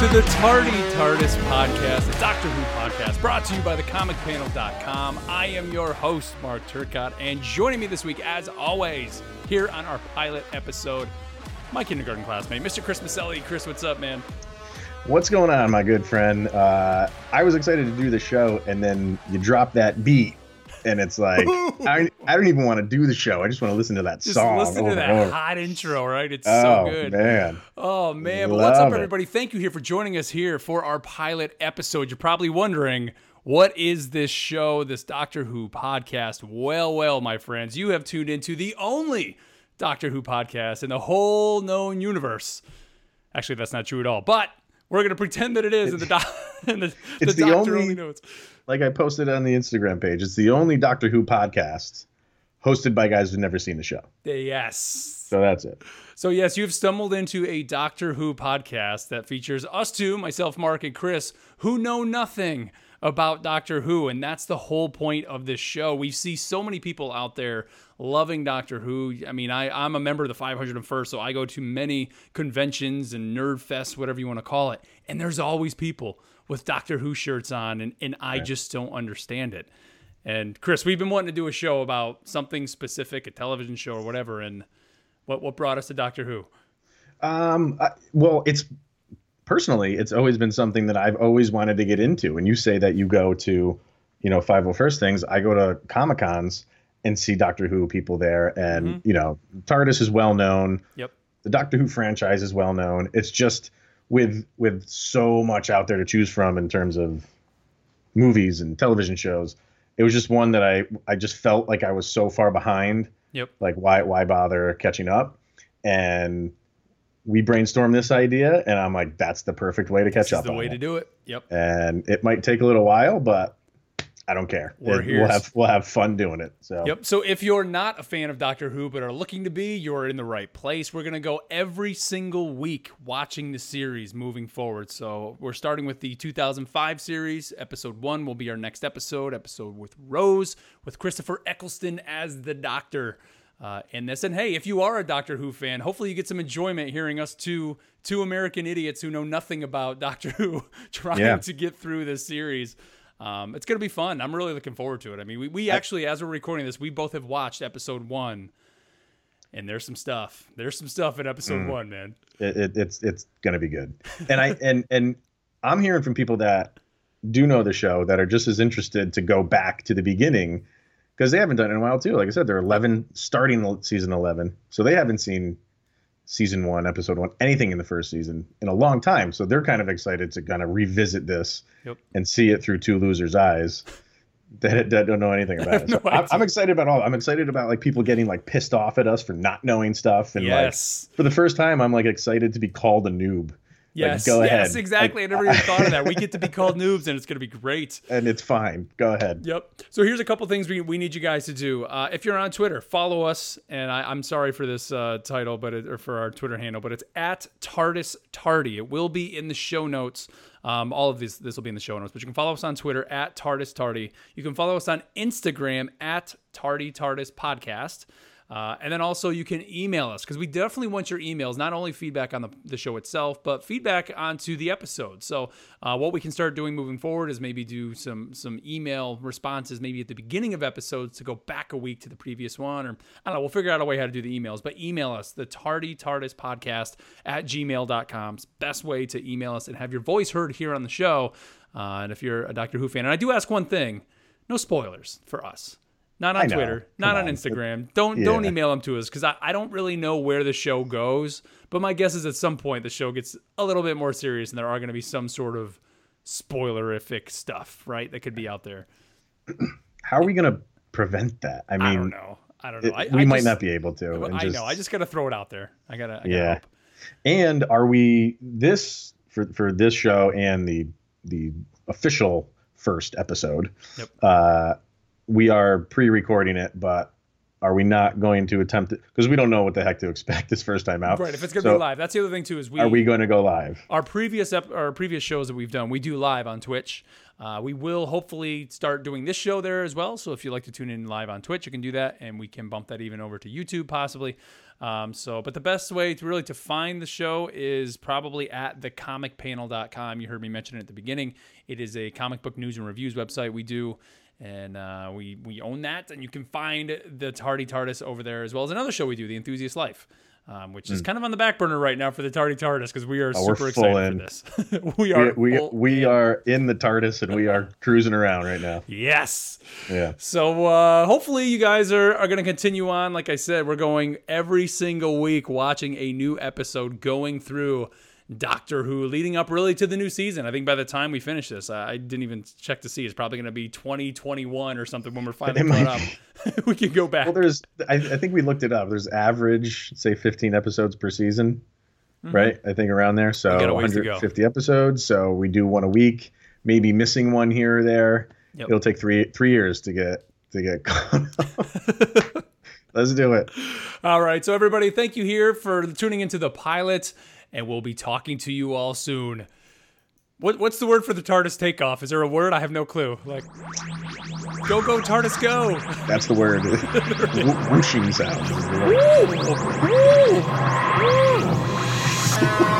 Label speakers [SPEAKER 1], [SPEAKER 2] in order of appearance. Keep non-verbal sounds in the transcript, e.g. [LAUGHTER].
[SPEAKER 1] Tardy TARDIS podcast, the Doctor Who podcast, brought to you by thecomicpanel.com. I am your host, Mark Turcott, and joining me this week, as always, here on our pilot episode, my kindergarten classmate, Mr. Chris Maselli. Chris, what's up, man?
[SPEAKER 2] What's going on, my good friend? Uh, I was excited to do the show, and then you drop that beat, and it's like [LAUGHS] I, I don't even want to do the show. I just want to listen to that
[SPEAKER 1] Just
[SPEAKER 2] song.
[SPEAKER 1] listen to that
[SPEAKER 2] over.
[SPEAKER 1] hot intro, right? It's
[SPEAKER 2] Oh
[SPEAKER 1] so good.
[SPEAKER 2] Oh man,
[SPEAKER 1] Oh man, but what's up,
[SPEAKER 2] Love it.
[SPEAKER 1] everybody? Thank you here for joining us here for our pilot episode. You're probably wondering, what is this show, this Doctor Who podcast? Well, well, my friends, you have tuned into the only Doctor Who podcast in the whole known universe. Actually, that's not true at all, but we're gonna pretend that it is, and the, [LAUGHS] and the,
[SPEAKER 2] It's the
[SPEAKER 1] Doctor
[SPEAKER 2] only-
[SPEAKER 1] only knows.
[SPEAKER 2] like I posted on the Instagram page, it's the only Doctor Who podcast hosted by guys who've never seen the show.
[SPEAKER 1] Yes.
[SPEAKER 2] So that's it.
[SPEAKER 1] So, yes, you've stumbled into a Doctor Who podcast that features us two, myself, Mark, and Chris, who know nothing about Doctor Who. And that's the whole point of this show. We see so many people out there loving Doctor Who. I mean, I, I'm a member of the 501st, so I go to many conventions and nerd fests, whatever you want to call it. And there's always people with Doctor Who shirts on, and, and I just don't understand it. And Chris, we've been wanting to do a show about something specific, a television show or whatever. And what what brought us to Doctor Who?
[SPEAKER 2] Um, I, well, it's personally, it's always been something that I've always wanted to get into. And you say that you go to, you know, 501st things. I go to Comic Cons and see Doctor Who people there, and
[SPEAKER 1] Mm-hmm.
[SPEAKER 2] you know, TARDIS is well known.
[SPEAKER 1] Yep.
[SPEAKER 2] The Doctor Who franchise is well known. It's just with with so much out there to choose from in terms of movies and television shows. It was just one that I I just felt like I was so far behind
[SPEAKER 1] Yep.
[SPEAKER 2] like why why bother catching up and we brainstormed this idea and i'm like that's the perfect way to catch
[SPEAKER 1] This is
[SPEAKER 2] up
[SPEAKER 1] the way
[SPEAKER 2] it.
[SPEAKER 1] to do it. Yep.
[SPEAKER 2] and it might take a little while but i don't care
[SPEAKER 1] We're here.
[SPEAKER 2] We'll have we'll have fun doing it so
[SPEAKER 1] Yep. So if you're not a fan of Doctor Who but are looking to be, you're in the right place. We're gonna go every single week watching the series moving forward. So we're starting with the 2005 series. Episode one will be our next episode. Episode with Rose, with Christopher Eccleston as the Doctor. Uh, in this, and hey, if you are a Doctor Who fan, hopefully you get some enjoyment hearing us two two American idiots who know nothing about Doctor [LAUGHS] Who trying
[SPEAKER 2] Yeah.
[SPEAKER 1] to get through this series. Um, it's gonna be fun. I'm really looking forward to it. I mean, we, we actually, as we're recording this, we both have watched episode one, and there's some stuff. There's some stuff in episode
[SPEAKER 2] Mm.
[SPEAKER 1] one, man.
[SPEAKER 2] it, it, it's it's gonna be good and i and and i'm hearing from people that do know the show that are just as interested to go back to the beginning because they haven't done it in a while too like i said they're 11 starting season 11 so they haven't seen season one episode one anything in the first season in a long time so they're kind of excited to kind of revisit this
[SPEAKER 1] Yep.
[SPEAKER 2] and see it through two losers eyes [LAUGHS] that, that don't know anything [LAUGHS] about it so I'm. I'm excited about all i'm excited about like people getting like pissed off at us for not knowing stuff and like
[SPEAKER 1] yes,
[SPEAKER 2] for the first time, I'm like excited to be called a noob.
[SPEAKER 1] Yes,
[SPEAKER 2] go
[SPEAKER 1] yes,
[SPEAKER 2] ahead.
[SPEAKER 1] exactly.
[SPEAKER 2] Like,
[SPEAKER 1] I never even thought of that. We get to be [LAUGHS] called noobs, and it's gonna be great.
[SPEAKER 2] And it's fine. Go ahead.
[SPEAKER 1] Yep. So here's a couple things we, we need you guys to do. Uh, if you're on Twitter, follow us. And I, I'm sorry for this uh, title, but it, or for our Twitter handle, but it's at TARDIS Tardy. It will be in the show notes. Um, all of this this will be in the show notes, but you can follow us on Twitter at TARDIS Tardy. You can follow us on Instagram at Tardy TARDIS Podcast. Uh, and then also you can email us because we definitely want your emails, not only feedback on the, the show itself, but feedback onto the episode. So uh, what we can start doing moving forward is maybe do some some email responses maybe at the beginning of episodes to go back a week to the previous one, or I don't know. We'll figure out a way how to do the emails, but email us the tardy tardis podcast at gmail.com. It's the best way to email us and have your voice heard here on the show. Uh, and if you're a Doctor Who fan, and I do ask one thing, no spoilers for us. Not on Twitter, not on
[SPEAKER 2] on.
[SPEAKER 1] Instagram. Don't don't email them to us because I, I don't really know where the show goes. But my guess is at some point the show gets a little bit more serious and there are going to be some sort of spoilerific stuff, right? That could be out there. [CLEARS THROAT]
[SPEAKER 2] How are we going to prevent that? I mean,
[SPEAKER 1] I don't know. I don't know.
[SPEAKER 2] it-
[SPEAKER 1] I,
[SPEAKER 2] we
[SPEAKER 1] I
[SPEAKER 2] might
[SPEAKER 1] just-
[SPEAKER 2] not be able to.
[SPEAKER 1] I
[SPEAKER 2] just-
[SPEAKER 1] know. I just got to throw it out there. I gotta. I gotta
[SPEAKER 2] Yeah.
[SPEAKER 1] hope.
[SPEAKER 2] And are we this for for this show and the the official first episode?
[SPEAKER 1] Yep.
[SPEAKER 2] Uh, we are pre-recording it, but are we not going to attempt it? Because we don't know what the heck to expect this first time out.
[SPEAKER 1] Right. If it's gonna
[SPEAKER 2] So
[SPEAKER 1] be live, that's the other thing too. Is we
[SPEAKER 2] Are we going to go live?
[SPEAKER 1] our previous ep- our previous shows that we've done, we do live on Twitch. Uh, we will hopefully start doing this show there as well. So if you'd like to tune in live on Twitch, you can do that, and we can bump that even over to YouTube possibly. Um, so, but the best way to really to find the show is probably at thecomicpanel.com. You heard me mention it at the beginning. It is a comic book news and reviews website we do. And uh, we we own that, and you can find the Tardy TARDIS over there as well as another show we do, The Enthusiast Life, um, which is kind of on the back burner right now for the Tardy TARDIS because we are
[SPEAKER 2] Hmm. Oh,
[SPEAKER 1] super
[SPEAKER 2] full
[SPEAKER 1] excited
[SPEAKER 2] in.
[SPEAKER 1] for this. [LAUGHS] we are
[SPEAKER 2] We we, we
[SPEAKER 1] in.
[SPEAKER 2] are in the TARDIS and we are [LAUGHS] cruising around right now.
[SPEAKER 1] yes.
[SPEAKER 2] Yeah.
[SPEAKER 1] So uh, hopefully you guys are, are going to continue on. Like I said, we're going every single week watching a new episode going through Doctor Who, leading up really to the new season. I think by the time we finish this, I, I didn't even check to see. It's probably going to be 2021 or something when we're finally caught up. [LAUGHS] we can go back.
[SPEAKER 2] Well, there's I, I think we looked it up. There's average say 15 episodes per season, right? I think around there. So
[SPEAKER 1] Mm-hmm. got a ways to go.
[SPEAKER 2] 150 episodes. So we do one a week, maybe missing one here or there.
[SPEAKER 1] Yep.
[SPEAKER 2] It'll take three three years to get to get [LAUGHS] caught up. [LAUGHS] Let's do it.
[SPEAKER 1] All right. So, everybody, thank you here for tuning into the pilot, and we'll be talking to you all soon. What, what's the word for the TARDIS takeoff? Is there a word? I have no clue. Like, go, go, TARDIS, go.
[SPEAKER 2] That's the word. [LAUGHS] Whooshing sound. is the word.
[SPEAKER 1] Woo! Woo! Woo!